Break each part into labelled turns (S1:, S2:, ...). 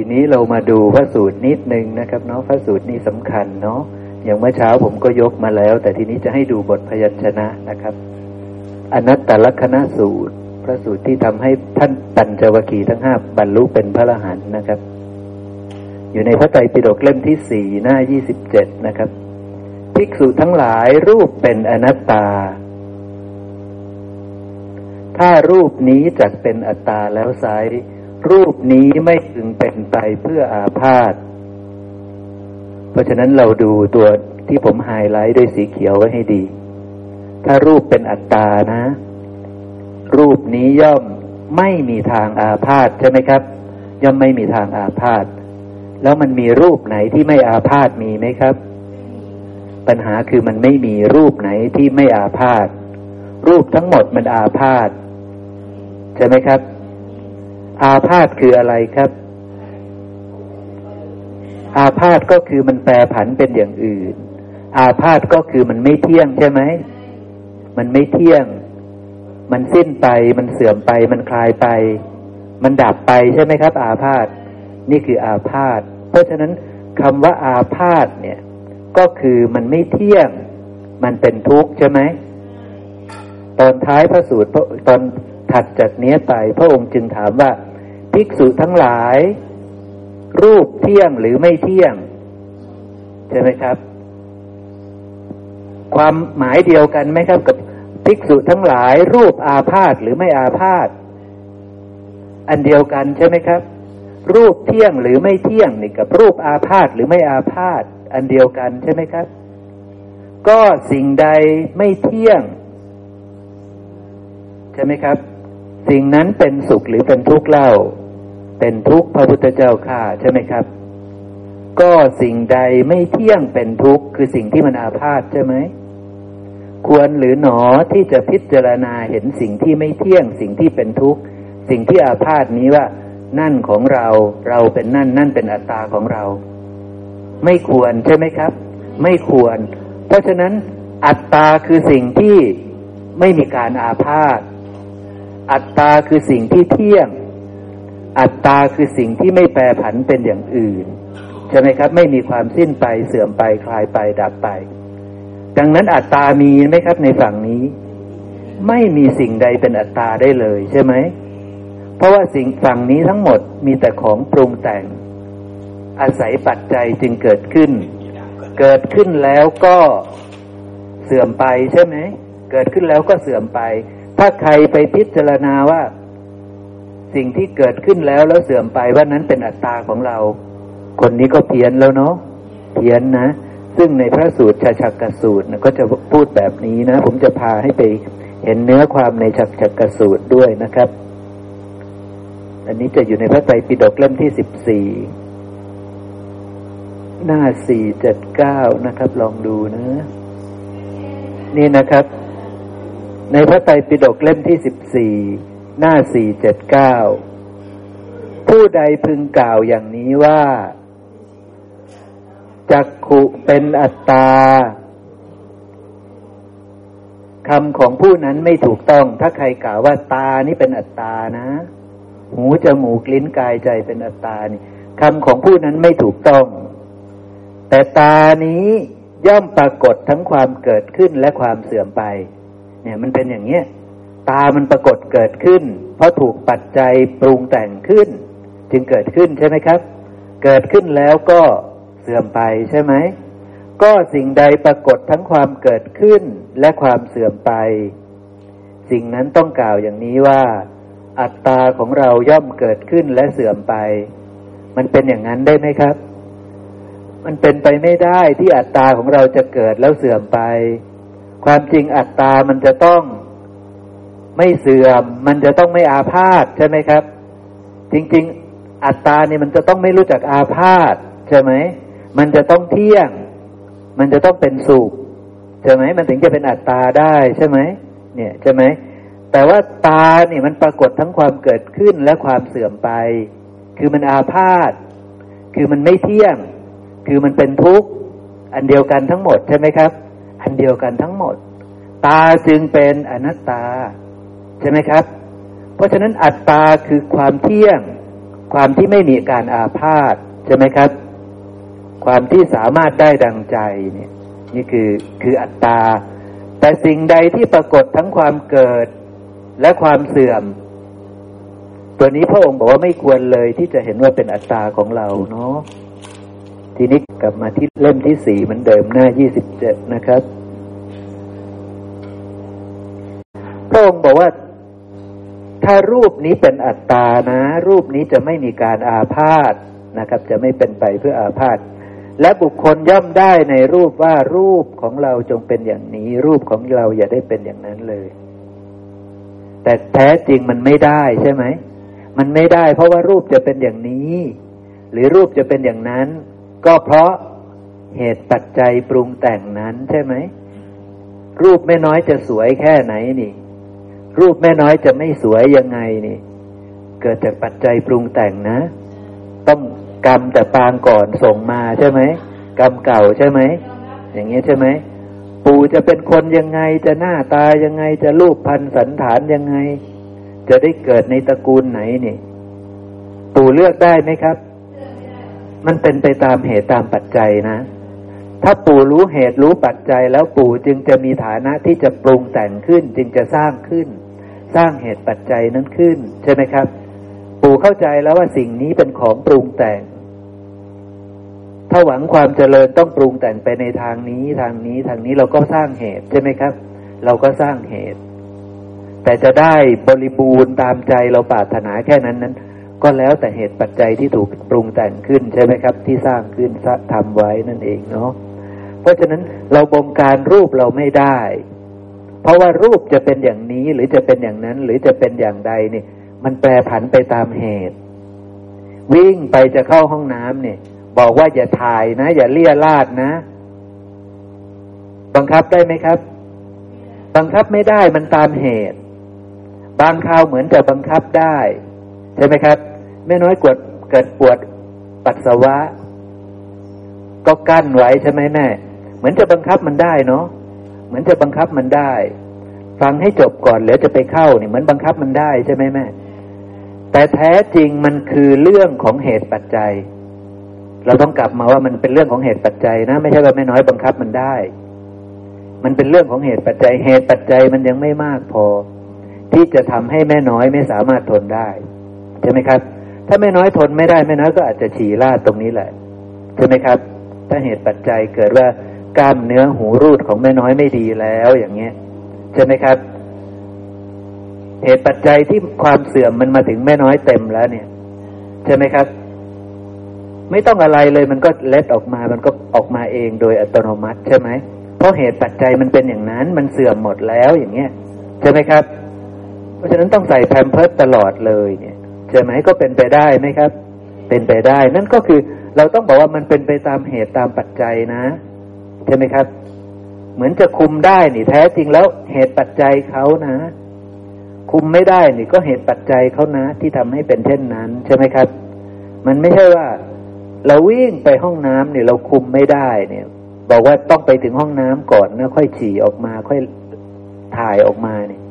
S1: ทีนี้เรามาดูพระสูตรนิดนึงนะครับเนาะพระสูตรนี้สำคัญเนาะอย่างเมื่อเช้าผมก็ยกมาแล้ว แต่ทีนี้จะให้ดูบทพยัญชนะนะครับ อนัตตลกนสูตร พระสูตรที่ทำให้ท่านปัญจวคีทั้งห้าบรรลุเป็นพระอรหันต์นะครับ อยู่ในพระไตรปิฎกเล่มที่สี่หน้ายี่สิบเจ็ดนะครับภิกษุทั้งหลายรูปเป็นอนัตตา ถ้ารูปนี้จักเป็นอัตตาแล้วไซ รูปนี้ไม่ถึงเป็นไปเพื่ออาพาธ เพราะฉะนั้นเราดูตัวที่ผมไฮไลท์ด้วยสีเขียวไว้ให้ดี ถ้ารูปเป็นอัตตานะ รูปนี้ย่อมไม่มีทางอาพาธใช่ไหมครับ ย่อมไม่มีทางอาพาธ แล้วมันมีรูปไหนที่ไม่อาพาธมีไหมครับ ปัญหาคือมันไม่มีรูปไหนที่ไม่อาพาธ รูปทั้งหมดมันอาพาธใช่ไหมครับ อาพาธคืออะไรครับ อาพาธก็คือมันแปรผันเป็นอย่างอื่น อาพาธก็คือมันไม่เที่ยงใช่ไหม มันไม่เที่ยง มันสิ้นไป มันเสื่อมไป มันคลายไป มันดับไปใช่ไหมครับ อาพาธนี่คืออาพาธเพราะฉะนั้นคำว่าอาพาธเนี่ย ก็คือมันไม่เที่ยง มันเป็นทุกข์ใช่ไหมตอนท้ายพระสูตรตอนถัดจากนี้ไป พระองค์จึงถามว่า ภิกษุทั้งหลาย รูปเที่ยงหรือไม่เที่ยง ใช่ไหมครับ ความหมายเดียวกันไหมครับ กับภิกษุทั้งหลาย รูปอาพาธหรือไม่อาพาธอันเดียวกันใช่ไหมครับ รูปเที่ยงหรือไม่เที่ยงนี่กับรูปอาพาธหรือไม่อาพาธอันเดียวกันใช่ไหมครับ ก็สิ่งใดไม่เที่ยงใช่ไหมครับ สิ่งนั้นเป็นสุขหรือเป็นทุกข์เล่า เป็นทุกข์พระพุทธเจ้าข่าใช่ไหมครับ ก็สิ่งใดไม่เที่ยงเป็นทุกข์คือสิ่งที่มันอาพาธใช่ไหมควรหรือหนอที่จะพิจารณาเห็นสิ่งที่ไม่เที่ยง สิ่งที่เป็นทุกข์สิ่งที่อาพาธนี้ว่า นั่นของเราเราเป็นนั่นนั่นเป็นอัตตาของเรา ไม่ควรใช่ไหมครับ ไม่ควร เพราะฉะนั้นอัตตาคือสิ่งที่ไม่มีการอาพาธอัตตาคือสิ่งที่เที่ยง อัตตาคือสิ่งที่ไม่แปรผันเป็นอย่างอื่นใช่ไหมครับ ไม่มีความสิ้นไปเสื่อมไปคลายไปดับไป ดังนั้นอัตตามีไหมครับ ในฝั่งนี้ ไม่มีสิ่งใดเป็นอัตตาได้เลยใช่ไหมเพราะว่าสิ่งฝั่งนี้ทั้งหมดมีแต่ของปรุงแต่ง อาศัยปัจจัยจึงเกิดขึ้น เกิดขึ้นแล้วก็เสื่อมไปใช่ไหมเกิดขึ้นแล้วก็เสื่อมไป ถ้าใครไปพิจารณาว่า สิ่งที่เกิดขึ้นแล้วแล้วเสื่อมไปว่านั้นเป็นอัตตาของเรา คนนี้ก็เพี้ยนแล้วเนาะเพี้ยนนะ ซึ่งในพระสูตรชาชักกสูตรก็จะพูดแบบนี้นะ ผมจะพาให้ไปเห็นเนื้อความในชักชักกสูตรด้วยนะครับ อันนี้จะอยู่ในพระไตรปิฎกเล่มที่สิบสี่หน้าสี่เจ็ดเก้านะครับ ลองดูนะ นี่นะครับ ในพระไตรปิฎกเล่มที่สิบสี่ หน้าสี่เจ็ดเก้าผู้ใดพึงกล่าวอย่างนี้ว่าจักขุเป็นอัตตาคำของผู้นั้นไม่ถูกต้อง ถ้าใครกล่าวว่าตานี่เป็นอัตตานะ หูจมูกลิ้นกายใจเป็นอัตตานี่คำของผู้นั้นไม่ถูกต้อง แต่ตานี้ย่อมปรากฏทั้งความเกิดขึ้นและความเสื่อมไป เนี่ยมันเป็นอย่างเนี้ย ตามันปรากฏเกิดขึ้น เพราะถูกปัจจัยปรุงแต่งขึ้น จึงเกิดขึ้นใช่ไหมครับ เกิดขึ้นแล้วก็เสื่อมไปใช่ไหมก็สิ่งใดปรากฏทั้งความเกิดขึ้นและความเสื่อมไป สิ่งนั้นต้องกล่าวอย่างนี้ว่า อัตตาของเราย่อมเกิดขึ้นและเสื่อมไป มันเป็นอย่างนั้นได้ไหมครับ มันเป็นไปไม่ได้ที่อัตตาของเราจะเกิดแล้วเสื่อมไป ความจริงอัตตามันจะต้อง ไม่เสื่อม มันจะต้องไม่อาพาธใช่ไหมครับ จริง ๆ อัตตาเนี่ยมันจะต้องไม่รู้จักอาพาธใช่ไหมมันจะต้องเที่ยง มันจะต้องเป็นสุขใช่ไหมมันถึงจะเป็นอัตตาได้ใช่ไหมเนี่ยใช่ไหมแต่ว่าตาเนี่ยมันปรากฏทั้งความเกิดขึ้นและความเสื่อมไป คือมันอาพาธคือมันไม่เที่ยง คือมันเป็นทุกข์อันเดียวกันทั้งหมดใช่ไหมครับ อันเดียวกันทั้งหมด ตาจึงเป็นอนัตตา ใช่ไหมครับ เพราะฉะนั้นอัตตาคือความเที่ยง ความที่ไม่มีการอาพาธใช่ไหมครับ ความที่สามารถได้ดังใจเนี่ยนี่คือคืออัตตา แต่สิ่งใดที่ปรากฏทั้งความเกิดและความเสื่อม ตัวนี้พระองค์บอกว่าไม่ควรเลยที่จะเห็นว่าเป็นอัตตาของเราเนาะทีนี้กลับมาที่เล่มที่สี่เหมือนเดิมหน้ายี่สิบเจ็ดนะครับพระองค์บอกว่า ถ้ารูปนี้เป็นอัตตานะ รูปนี้จะไม่มีการอาพาธนะครับ จะไม่เป็นไปเพื่ออาพาธและบุคคลย่อมได้ในรูปว่ารูปของเราจงเป็นอย่างนี้ รูปของเราอย่าได้เป็นอย่างนั้นเลย แต่แท้จริงมันไม่ได้ใช่ไหมมันไม่ได้ เพราะว่ารูปจะเป็นอย่างนี้ หรือรูปจะเป็นอย่างนั้น ก็เพราะเหตุปัจจัยปรุงแต่งนั้นใช่ไหมรูปแม่น้อยจะสวยแค่ไหนนี่ รูปแม่น้อยจะไม่สวยยังไงนี่ เกิดจากปัจจัยปรุงแต่งนะ ต้องกรรมแต่ปางก่อนส่งมาใช่ไหมกรรมเก่าใช่ไหมอย่างเงี้ยใช่ไหมปู่จะเป็นคนยังไงจะหน้าตายังไงจะรูปพันสันฐานยังไง จะได้เกิดในตระกูลไหนนี่ ปู่เลือกได้ไหมครับ มันเป็นไปตามเหตุตามปัจจัยนะ ถ้าปู่รู้เหตุรู้ปัจจัยแล้วปู่จึงจะมีฐานะที่จะปรุงแต่งขึ้นจึงจะสร้างขึ้น สร้างเหตุปัจจัยนั้นขึ้น ใช่ไหมครับ ปู่เข้าใจแล้วว่าสิ่งนี้เป็นของปรุงแต่ง ถ้าหวังความเจริญต้องปรุงแต่งไปในทางนี้ทางนี้ทางนี้เราก็สร้างเหตุใช่ไหมครับ เราก็สร้างเหตุ แต่จะได้บริบูรณ์ตามใจเราปรารถนาแค่นั้นนั้น ก็แล้วแต่เหตุปัจจัยที่ถูกปรุงแต่งขึ้นใช่ไหมครับ ที่สร้างขึ้นทำไว้นั่นเองเนาะเพราะฉะนั้นเราบงการรูปเราไม่ได้ เพราะว่ารูปจะเป็นอย่างนี้หรือจะเป็นอย่างนั้น หรือจะเป็นอย่างใดนี่ มันแปรผันไปตามเหตุ วิ่งไปจะเข้าห้องน้ำเนี่ย บอกว่าอย่าถ่ายนะ อย่าเลี่ยลาดนะ บังคับได้ไหมครับ บังคับไม่ได้มันตามเหตุ บางคราวเหมือนจะบังคับได้ ใช่ไหมครับแม่น้อยกดเกิดปวดปัสสาวะ ก็กั้นไว้ใช่ไหมแม่ เหมือนจะบังคับมันได้เนาะ เหมือนจะบังคับมันได้ ฟังให้จบก่อนแล้วจะไปเข้าเนี่ยเหมือนบังคับมันได้ใช่ไหมแม่แต่แท้จริงมันคือเรื่องของเหตุปัจจัย เราต้องกลับมาว่ามันเป็นเรื่องของเหตุปัจจัยนะ ไม่ใช่ว่าแม่น้อยบังคับมันได้ มันเป็นเรื่องของเหตุปัจจัย เหตุปัจจัยมันยังไม่มากพอ ที่จะทำให้แม่น้อยไม่สามารถทนได้ใช่ไหมครับ ถ้าแม่น้อยทนไม่ได้แม่น้อยก็อาจจะฉี่ลาดตรงนี้แหละใช่ไหมครับ ถ้าเหตุปัจจัยเกิดว่า กล้ามเนื้อหูรูดของแม่น้อยไม่ดีแล้วอย่างเงี้ยใช่ไหมครับ เหตุปัจจัยที่ความเสื่อมมันมาถึงแม่น้อยเต็มแล้วเนี่ย ใช่ไหมครับ ไม่ต้องอะไรเลยมันก็เล็ดออกมา มันก็ออกมาเองโดยอัตโนมัติใช่ไหมเพราะเหตุปัจจัยมันเป็นอย่างนั้น มันเสื่อมหมดแล้วอย่างเงี้ยใช่ไหมครับ เพราะฉะนั้นต้องใส่แพมเพิร์ตตลอดเลยเนี่ยใช่ไหมก็เป็นไปได้ไหมครับ เป็นไปได้ นั่นก็คือเราต้องบอกว่ามันเป็นไปตามเหตุตามปัจจัยนะ ใช่ไหมครับ เหมือนจะคุมได้นี่แท้จริงแล้วเหตุปัจจัยเขานะ คุมไม่ได้นี่ก็เหตุปัจจัยเขานะ ที่ทำให้เป็นเช่นนั้น ใช่ไหมครับ มันไม่ใช่ว่า เราวิ่งไปห้องน้ำเนี่ยเราคุมไม่ได้เนี่ย บอกว่าต้องไปถึงห้องน้ำก่อนนะค่อยฉี่ออกมา ค่อยถ่ายออกมาเนี่ย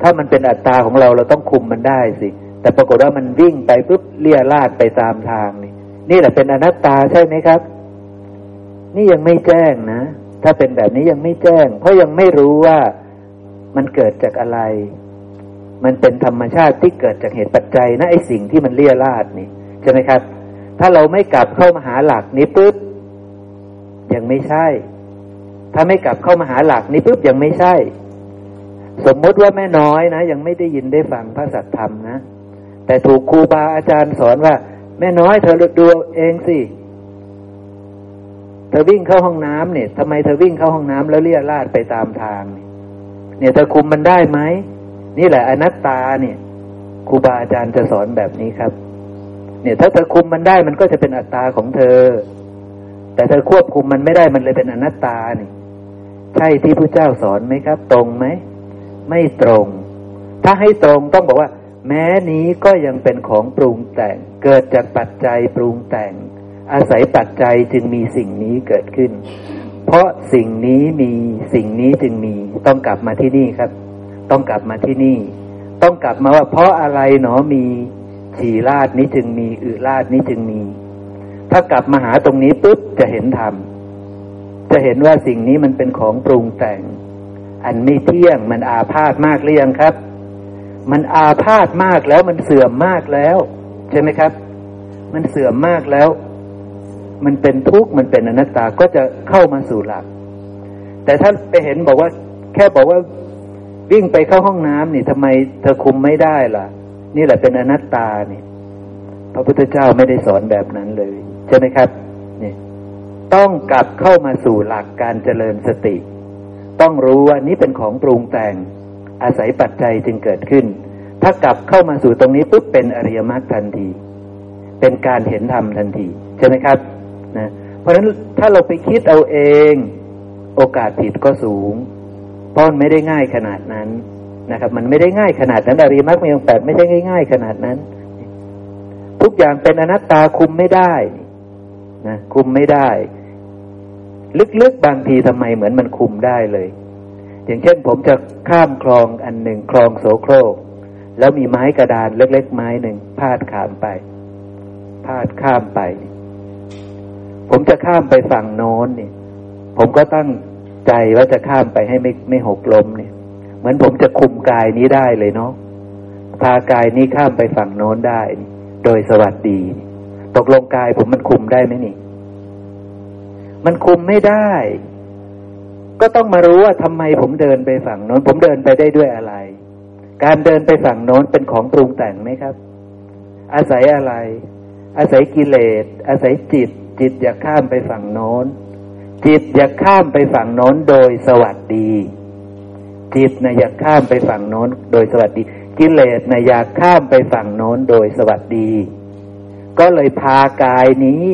S1: ถ้ามันเป็นอัตตาของเราเราต้องคุมมันได้สิ แต่ปรากฏว่ามันวิ่งไปปุ๊บเลี่ยลาดไปตามทางนี่ นี่แหละเป็นอนัตตาใช่ไหมครับ นี่ยังไม่แจ้งนะ ถ้าเป็นแบบนี้ยังไม่แจ้ง เพราะยังไม่รู้ว่ามันเกิดจากอะไร มันเป็นธรรมชาติที่เกิดจากเหตุปัจจัยนะไอ้สิ่งที่มันเลี่ยราดนี่ใช่ไหมครับ ถ้าเราไม่กลับเข้ามาหาหลักนี้ปุ๊บยังไม่ใช่ ถ้าไม่กลับเข้ามาหาหลักนี้ปุ๊บยังไม่ใช่ สมมติว่าแม่น้อยนะ ยังไม่ได้ยินได้ฟังพระสัทธรรมนะแต่ถูกครูบาอาจารย์สอนว่า แม่น้อยเธอดูเองสิ อวิ่งเข้าห้องน้ำเนี่ยทำไมเธอวิ่งเข้าห้องน้ำแล้วเลี่ยราดไปตามทาง เนี่ยเธอคุมมันได้ไหมนี่แหละอนัตตาเนี่ยครูบาอาจารย์จะสอนแบบนี้ครับ เนี่ย ถ้าเธอคุมมันได้มันก็จะเป็นอัตตาของเธอ แต่เธอควบคุมมันไม่ได้มันเลยเป็นอนัตตานี่ใช่ที่พระเจ้าสอนไหมครับ ตรงไหมไม่ตรง ถ้าให้ตรงต้องบอกว่า แม้นี้ก็ยังเป็นของปรุงแต่ง เกิดจากปัจจัยปรุงแต่ง อาศัยปัจจัยจึงมีสิ่งนี้เกิดขึ้น เพราะสิ่งนี้มีสิ่งนี้จึงมี ต้องกลับมาที่นี่ครับ ต้องกลับมาที่นี่ ต้องกลับมาว่า เพราะอะไรหนอมีฉี่ลาดนี้จึงมีอึลาดนี้จึงมี ถ้ากลับมาหาตรงนี้ปุ๊บจะเห็นธรรมจะเห็นว่าสิ่งนี้มันเป็นของปรุงแต่ง อันไม่เที่ยงมันอาพาธมากหรือยังครับ มันอาพาธมากแล้วมันเสื่อมมากแล้ว ใช่ไหมครับ มันเสื่อมมากแล้ว มันเป็นทุกข์มันเป็นอนัตตาก็จะเข้ามาสู่หลัก แต่ถ้าไปเห็นบอกว่า แค่บอกว่าวิ่งไปเข้าห้องน้ำนี่ทำไมเธอคุมไม่ได้ล่ะ นี่แหละเป็นอนัตตานี่พระพุทธเจ้าไม่ได้สอนแบบนั้นเลย ใช่ไหมครับนี่ต้องกลับเข้ามาสู่หลักการเจริญสติ ต้องรู้ว่านี่เป็นของปรุงแต่งอาศัยปัจจัยจึงเกิดขึ้น ถ้ากลับเข้ามาสู่ตรงนี้ปุ๊บเป็นอริยมรรคทันที เป็นการเห็นธรรมทันที ใช่ไหมครับ นะเพราะฉะนั้นถ้าเราไปคิดเอาเอง โอกาสผิดก็สูงเพราะมันไม่ได้ง่ายขนาดนั้นนะครับ มันไม่ได้ง่ายขนาดนั้นอริมรรคมีองแปดไม่ใช่ง่าย ๆ ขนาดนั้น ทุกอย่างเป็นอนัตตาคุมไม่ได้นะคุมไม่ได้ ลึกๆบางทีทำไมเหมือนมันคุมได้เลย อย่างเช่น ผมจะข้ามคลองอันหนึ่งคลองโสโครก แล้วมีไม้กระดานเล็ก ๆ ไม้หนึ่งพาดข้ามไปพาดข้ามไป ผมจะข้ามไปฝั่งโน้นนี่ผมก็ตั้งใจว่าจะข้ามไปให้ไม่ไม่หกล้มเนี่ย เหมือนผมจะคุมกายนี้ได้เลยเนาะพากายนี้ข้ามไปฝั่งโน้นได้ โดยสวัสดี ตกลงกายผมมันคุมได้ไหมนี่ มันคุมไม่ได้ ก็ต้องมารู้ว่าทำไมผมเดินไปฝั่งโน้น ผมเดินไปได้ด้วยอะไร การเดินไปฝั่งโน้นเป็นของปรุงแต่งไหมครับ อาศัยอะไร อาศัยกิเลส อาศัยจิต จิตอยากข้ามไปฝั่งโน้น จิตอยากข้ามไปฝั่งโน้นโดยสวัสดี จิตนะอยากข้ามไปฝั่งโน้นโดยสวัสดี กิเลสนะอยากข้ามไปฝั่งโน้นโดยสวัสดี ก็เลยพากายนี้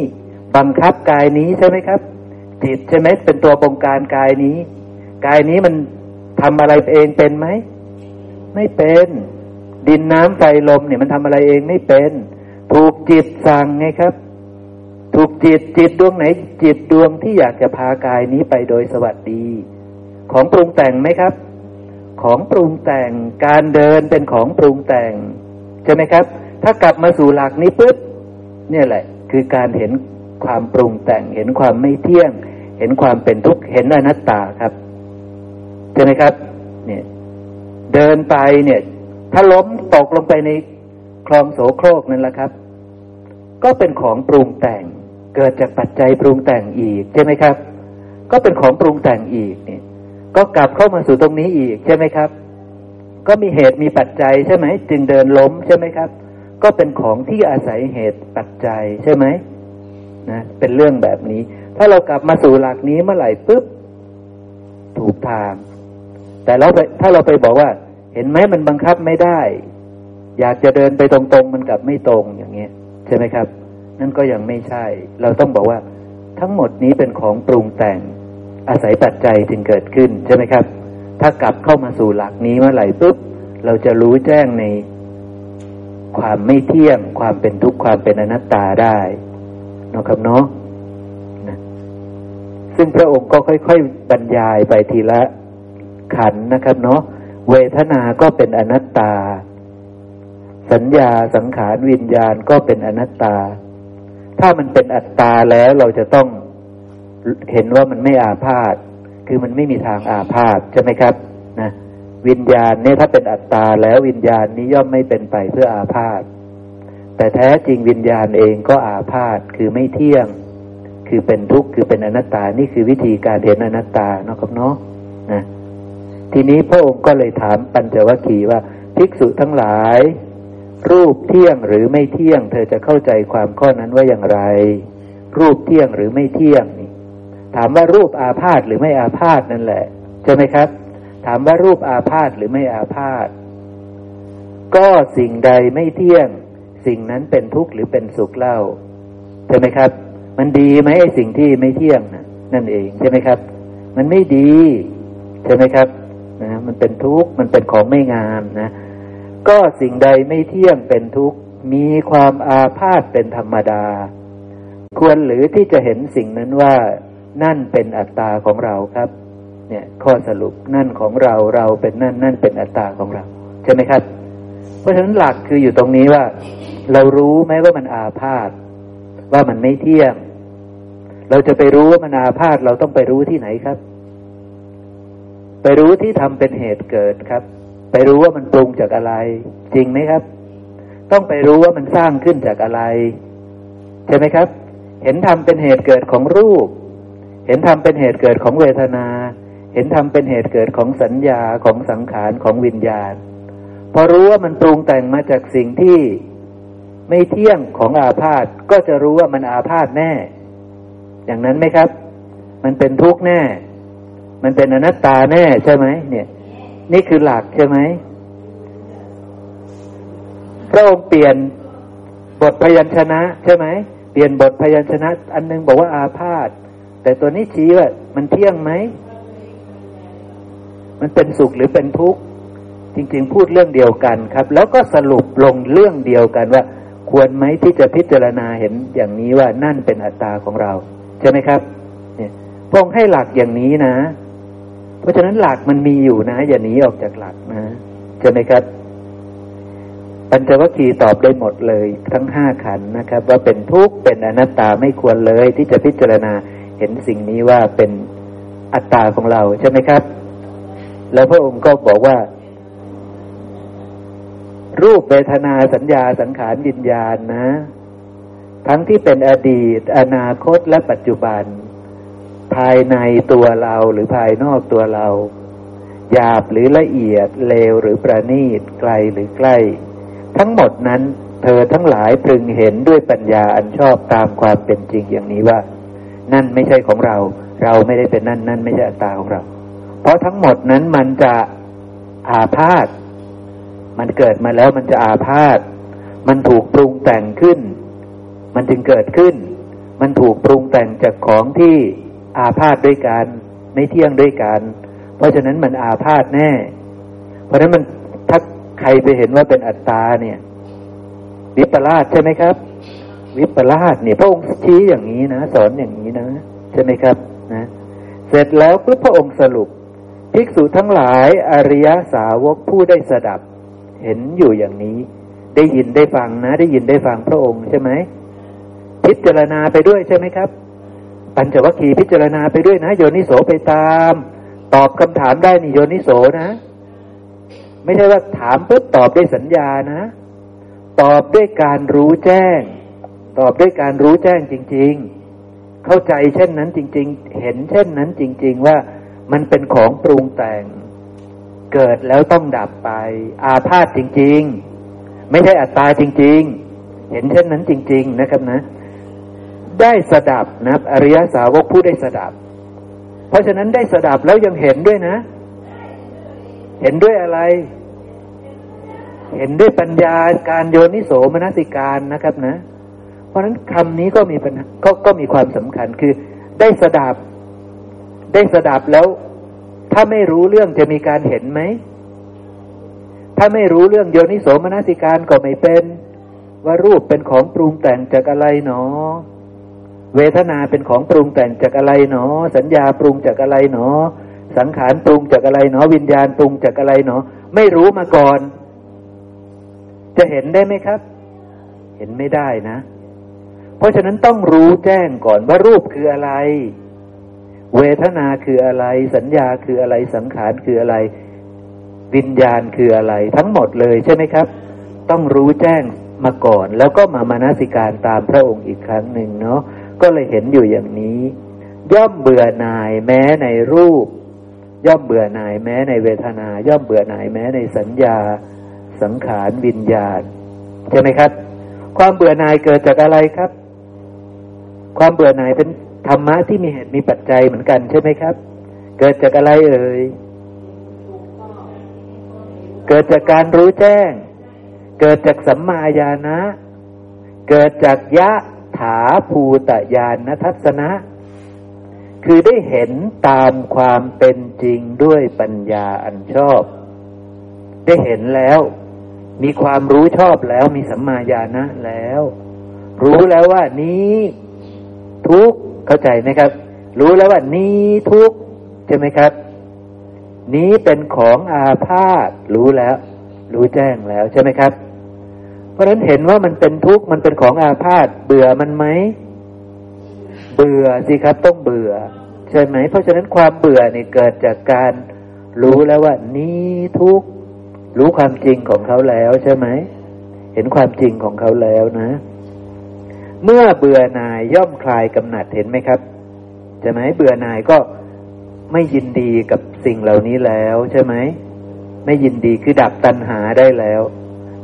S1: บังคับกายนี้ใช่ไหมครับ จิตใช่ไหมเป็นตัวบงการกายนี้ กายนี้มันทำอะไรเองเป็นไหมไม่เป็น ดินน้ำไฟลมเนี่ยมันทำอะไรเองไม่เป็น ถูกจิตสั่งไงครับ ถูกจิตจิตดวงไหน จิตดวงที่อยากจะพากายนี้ไปโดยสวัสดี ของปรุงแต่งไหมครับ ของปรุงแต่งการเดินเป็นของปรุงแต่งใช่ไหมครับ ถ้ากลับมาสู่หลักนี้ปุ๊บเนี่ยแหละ คือการเห็นความปรุงแต่ง เห็นความไม่เที่ยง เห็นความเป็นทุกข์เห็นอนัตตาครับใช่ไหมครับ เนี่ย เดินไปเนี่ย ถ้าล้มตกลงไปในคลองโสโครกนั่นแหละครับ ก็เป็นของปรุงแต่ง เกิดจากปัจจัยปรุงแต่งอีกใช่ไหมครับ ก็เป็นของปรุงแต่งอีกเนี่ยก็กลับเข้ามาสู่ตรงนี้อีกใช่ไหมครับ ก็มีเหตุมีปัจจัยใช่ไหมจึงเดินล้มใช่ไหมครับ ก็เป็นของที่อาศัยเหตุปัจจัยใช่ไหมนะเป็นเรื่องแบบนี้ ถ้าเรากลับมาสู่หลักนี้เมื่อไหร่ปุ๊บถูกทาง แต่เราถ้าเราไปบอกว่า เห็นไหมมันบังคับไม่ได้ อยากจะเดินไปตรงๆ มันกลับไม่ตรงอย่างเงี้ยใช่ไหมครับ นั่นก็ยังไม่ใช่ เราต้องบอกว่าทั้งหมดนี้เป็นของปรุงแต่งอาศัยปัจจัยจึงเกิดขึ้นใช่ไหมครับ ถ้ากลับเข้ามาสู่หลักนี้เมื่อไหร่ปุ๊บเราจะรู้แจ้งในความไม่เที่ยง ความเป็นทุกข์ความเป็นอนัตตาได้นะครับเนาะนะซึ่งพระองค์ก็ค่อย ๆ บรรยายไปทีละขันนะครับเนาะเวทนาก็เป็นอนัตตา สัญญาสังขารวิญญาณก็เป็นอนัตตา ถ้ามันเป็นอัตตาแล้วเราจะต้องเห็นว่ามันไม่อาพาธคือมันไม่มีทางอาพาธใช่ไหมครับนะวิญญาณเนี่ยถ้าเป็นอัตตาแล้ววิญญาณนี้ย่อมไม่เป็นไปเพื่ออาพาธแต่แท้จริงวิญญาณเองก็อาพาธคือไม่เที่ยง คือเป็นทุกข์คือเป็นอนัตตา นี่คือวิธีการเห็นอนัตตาเนาะครับเนาะนะทีนี้พระองค์ก็เลยถามปัญจวัคคีย์ว่าภิกษุทั้งหลาย รูปเที่ยงหรือไม่เที่ยง เธอจะเข้าใจความข้อนั้นว่าอย่างไร รูปเที่ยงหรือไม่เที่ยงนี่ ถามว่ารูปอาพาธหรือไม่อาพาธนั่นแหละใช่ไหมครับ ถามว่ารูปอาพาธหรือไม่อาพาธก็สิ่งใดไม่เที่ยง สิ่งนั้นเป็นทุกข์หรือเป็นสุขเล่าใช่ไหมครับ มันดีไหมไอ้สิ่งที่ไม่เที่ยงนะนั่นเองใช่ไหมครับ มันไม่ดี ใช่ไหมครับนะมันเป็นทุกข์มันเป็นของไม่งามนะ ก็สิ่งใดไม่เที่ยงเป็นทุกข์ มีความอาพาธเป็นธรรมดา ควรหรือที่จะเห็นสิ่งนั้นว่านั่นเป็นอัตตาของเราครับ เนี่ยข้อสรุปนั่นของเราเราเป็นนั่นนั่นเป็นอัตตาของเรา ใช่ไหมครับ เพราะฉะนั้นหลักคืออยู่ตรงนี้ว่า เรารู้ไหมว่ามันอาพาธว่ามันไม่เที่ยง เราจะไปรู้ว่ามันอาพาธเราต้องไปรู้ที่ไหนครับ ไปรู้ที่ทำเป็นเหตุเกิดครับ ไปรู้ว่ามันปรุงจากอะไร จริงไหมครับ ต้องไปรู้ว่ามันสร้างขึ้นจากอะไร ใช่ไหมครับ เห็นทำเป็นเหตุเกิดของรูป เห็นทำเป็นเหตุเกิดของเวทนา เห็นทำเป็นเหตุเกิดของสัญญาของสังขารของวิญญาณ พอรู้ว่ามันปรุงแต่งมาจากสิ่งที่ไม่เที่ยงของอาพาธก็จะรู้ว่ามันอาพาธแน่ อย่างนั้นไหมครับ มันเป็นทุกข์แน่ มันเป็นอนัตตาแน่ใช่ไหมเนี่ย นี่คือหลักใช่ไหมพระองค์เปลี่ยนบทพยัญชนะ ใช่ไหมเปลี่ยนบทพยัญชนะ อันนึงบอกว่าอาพาธแต่ตัวนี้ชี้ว่ามันเที่ยงไหมมันเป็นสุขหรือเป็นทุกข์จริง ๆ พูดเรื่องเดียวกันครับ แล้วก็สรุปลงเรื่องเดียวกันว่า ควรไหมที่จะพิจารณาเห็นอย่างนี้ว่านั่นเป็นอัตตาของเรา ใช่ไหมครับเนี่ยพงให้หลักอย่างนี้นะ เพราะฉะนั้นหลักมันมีอยู่นะอย่าหนีออกจากหลักนะใช่ไหมครับปัญจวัคคีย์ตอบได้หมดเลย ทั้งห้าขันนะครับ ว่าเป็นทุกข์เป็นอนัตตาไม่ควรเลย ที่จะพิจารณาเห็นสิ่งนี้ว่าเป็นอัตตาของเราใช่ไหมครับ แล้วพระองค์ก็บอกว่า รูปเวทนาสัญญาสังขารวิญญาณนะ ทั้งที่เป็นอดีต อนาคตและปัจจุบัน ภายในตัวเราหรือภายนอกตัวเรา หยาบหรือละเอียดเลวหรือประณีตไกลหรือใกล้ ทั้งหมดนั้น เธอทั้งหลายพึงเห็นด้วยปัญญาอันชอบตามความเป็นจริงอย่างนี้ว่า นั่นไม่ใช่ของเรา เราไม่ได้เป็นนั่นนั่นไม่ใช่อัตตาของเรา เพราะทั้งหมดนั้นมันจะอาพาธมันเกิดมาแล้วมันจะอาพาธมันถูกปรุงแต่งขึ้น มันจึงเกิดขึ้น มันถูกปรุงแต่งจากของที่ อาพาธด้วยกัน ไม่เที่ยงด้วยกัน เพราะฉะนั้นมันอาพาธแน่ เพราะฉะนั้นมันถ้าใครไปเห็นว่าเป็นอัตตาเนี่ย วิปลาสใช่ไหมครับ วิปลาสเนี่ยพระองค์ชี้อย่างนี้นะสอนอย่างนี้นะใช่ไหมครับนะเสร็จแล้วพระองค์สรุปภิกษุทั้งหลายอริยสาวกผู้ได้สดับ เห็นอยู่อย่างนี้ ได้ยินได้ฟังนะ ได้ยินได้ฟังพระองค์ใช่ไหมพิจารณาไปด้วยใช่ไหมครับ ปัญจวัคคีย์พิจารณาไปด้วยนะ โยนิโสไปตาม ตอบคำถามได้นี่โยนิโสนะ ไม่ใช่ว่าถามปุ๊บตอบด้วยสัญญานะ ตอบด้วยการรู้แจ้ง ตอบด้วยการรู้แจ้งจริง ๆ เข้าใจเช่นนั้นจริง ๆ เห็นเช่นนั้นจริง ๆ ว่ามันเป็นของปรุงแต่ง เกิดแล้วต้องดับไป อาพาธจริง ๆ ไม่ใช่อัตตาจริง ๆ เห็นเช่นนั้นจริง ๆ นะครับนะ ได้สดับนะอริยสาวกผู้ได้สดับ เพราะฉะนั้นได้สดับแล้วยังเห็นด้วยนะ เห็นด้วยอะไร เห็นด้วยปัญญาการโยนิโสมนสิการนะครับนะ เพราะฉะนั้นคำนี้ก็มีปัญก็ก็มีความสำคัญคือ ได้สดับ ได้สดับแล้ว ถ้าไม่รู้เรื่องจะมีการเห็นไหมถ้าไม่รู้เรื่องโยนิโสมนสิการก็ไม่เป็น ว่ารูปเป็นของปรุงแต่งจากอะไรหนอ เวทนาเป็นของปรุงแต่งจากอะไรหนอสัญญาปรุงจากอะไรหนอสังขารปรุงจากอะไรหนอวิญญาณปรุงจากอะไรหนอไม่รู้มาก่อน จะเห็นได้ไหมครับ เห็นไม่ได้นะ เพราะฉะนั้นต้องรู้แจ้งก่อนว่ารูปคืออะไร เวทนาคืออะไร สัญญาคืออะไรสังขารคืออะไร วิญญาณคืออะไร ทั้งหมดเลยใช่ไหมครับ ต้องรู้แจ้งมาก่อน แล้วก็มามานาสิการตามพระองค์อีกครั้งหนึ่งเนาะ ก็เลยเห็นอยู่อย่างนี้ ย่อมเบื่อหน่ายแม้ในรูป ย่อมเบื่อหน่ายแม้ในเวทนา ย่อมเบื่อหน่ายแม้ในสัญญา สังขารวิญญาณใช่ไหมครับ ความเบื่อหน่ายเกิดจากอะไรครับ ความเบื่อหน่ายเป็นธรรมะที่มีเหตุมีปัจจัยเหมือนกันใช่ไหมครับ เกิดจากอะไรเอ่ยเกิดจากการรู้แจ้ง เกิดจากสัมมาญาณะ เกิดจากยะ ถาภูตญาณทัศนะ คือได้เห็นตามความเป็นจริงด้วยปัญญาอันชอบ ได้เห็นแล้ว มีความรู้ชอบแล้วมีสัมมาญาณะแล้ว รู้แล้วว่านี้ทุกเข้าใจไหมครับ รู้แล้วว่านี้ทุกใช่ไหมครับ นี้เป็นของอาพาธรู้แล้ว รู้แจ้งแล้วใช่ไหมครับ เพราะฉะนั้นเห็นว่ามันเป็นทุกข์มันเป็นของอาพาธเบื่อมันไหมเบื่อสิครับต้องเบื่อ ใช่ไหม เพราะฉะนั้นความเบื่อเนี่ยเกิดจากการรู้แล้วว่า นี่ทุกข์รู้ความจริงของเขาแล้วใช่ไหมเห็นความจริงของเขาแล้วนะ เมื่อเบื่อหน่ายย่อมคลายกำหนัดเห็นไหมครับใช่ไหมเบื่อหน่ายก็ไม่ยินดีกับสิ่งเหล่านี้แล้วใช่ไหมไม่ยินดีคือดับตัณหาได้แล้ว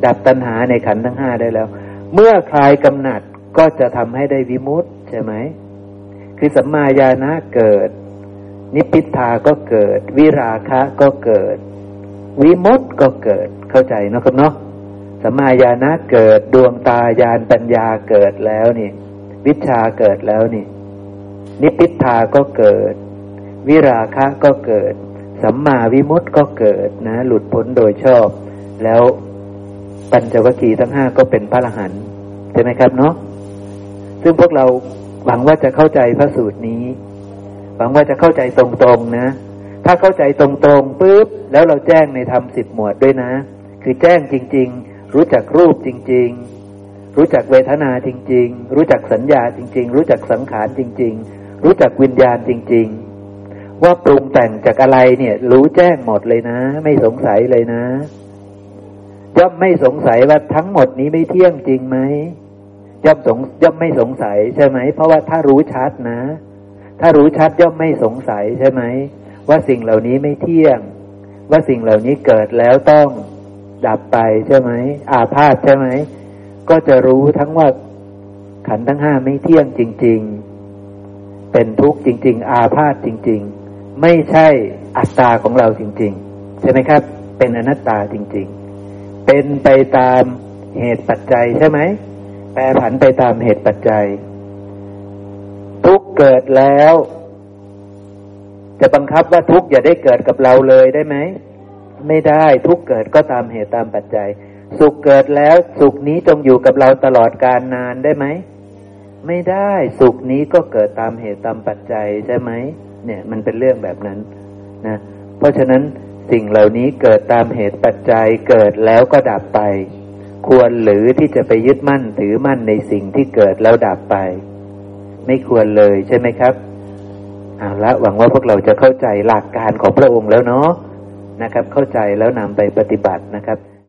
S1: ดับตัณหาในขันธ์ทั้งห้าได้แล้ว เมื่อคลายกำหนัดก็จะทำให้ได้วิมุตต์ใช่ไหม คือสัมมาญาณะเกิด นิพพิทาก็เกิด วิราคะก็เกิด วิมุตต์ก็เกิดเข้าใจนะครับเนาะสัมมาญาณะเกิดดวงตาญาณปัญญาเกิดแล้วนี่ วิชาเกิดแล้วนี่ นิพพิทาก็เกิด วิราคะก็เกิด สัมมาวิมุตต์ก็เกิดนะ หลุดพ้นโดยชอบแล้ว ปัญจวัคคีย์ทั้งห้าก็เป็นพระอรหันต์ใช่ไหมครับเนาะซึ่งพวกเราหวังว่าจะเข้าใจพระสูตรนี้ หวังว่าจะเข้าใจตรงๆนะ ถ้าเข้าใจตรงๆปุ๊บแล้วเราแจ้งในธรรมสิบหมวดด้วยนะ คือแจ้งจริง ๆ รู้จักรูปจริง ๆ รู้จักเวทนาจริง ๆ รู้จักสัญญาจริง ๆ รู้จักสังขารจริง ๆ รู้จักวิญญาณจริง ๆ ว่าปรุงแต่งจากอะไรเนี่ย รู้แจ้งหมดเลยนะ ไม่สงสัยเลยนะ ย่อมไม่สงสัยว่าทั้งหมดนี้ไม่เที่ยงจริงไหมย่อมสงย่อมไม่สงสัยใช่ไหม เพราะว่าถ้ารู้ชัดนะ ถ้ารู้ชัดย่อมไม่สงสัยใช่ไหม ว่าสิ่งเหล่านี้ไม่เที่ยง ว่าสิ่งเหล่านี้เกิดแล้วต้องดับไปใช่ไหม อาพาธใช่ไหม ก็จะรู้ทั้งว่าขันทั้งห้าไม่เที่ยงจริง ๆ เป็นทุกข์จริง ๆ อาพาธจริง ๆ ไม่ใช่อัตตาของเราจริง ๆ ใช่ไหมครับ เป็นอนัตตาจริง ๆ เป็นไปตามเหตุปัจจัยใช่ไหมแปรผันไปตามเหตุปัจจัย ทุกเกิดแล้ว จะบังคับว่าทุกอย่าได้เกิดกับเราเลยได้ไหมไม่ได้ทุกเกิดก็ตามเหตุตามปัจจัย สุขเกิดแล้ว สุขนี้จงอยู่กับเราตลอดการนานได้ไหมไม่ได้สุขนี้ก็เกิดตามเหตุตามปัจจัยใช่ไหมเนี่ย มันเป็นเรื่องแบบนั้นนะเพราะฉะนั้น สิ่งเหล่านี้เกิดตามเหตุปัจจัยเกิดแล้วก็ดับไป ควรหรือที่จะไปยึดมั่นถือมั่นในสิ่งที่เกิดแล้วดับไป ไม่ควรเลยใช่ไหมครับเอาละหวังว่าพวกเราจะเข้าใจหลักการของพระองค์แล้วเนาะนะครับ เข้าใจแล้วนำไปปฏิบัตินะครับ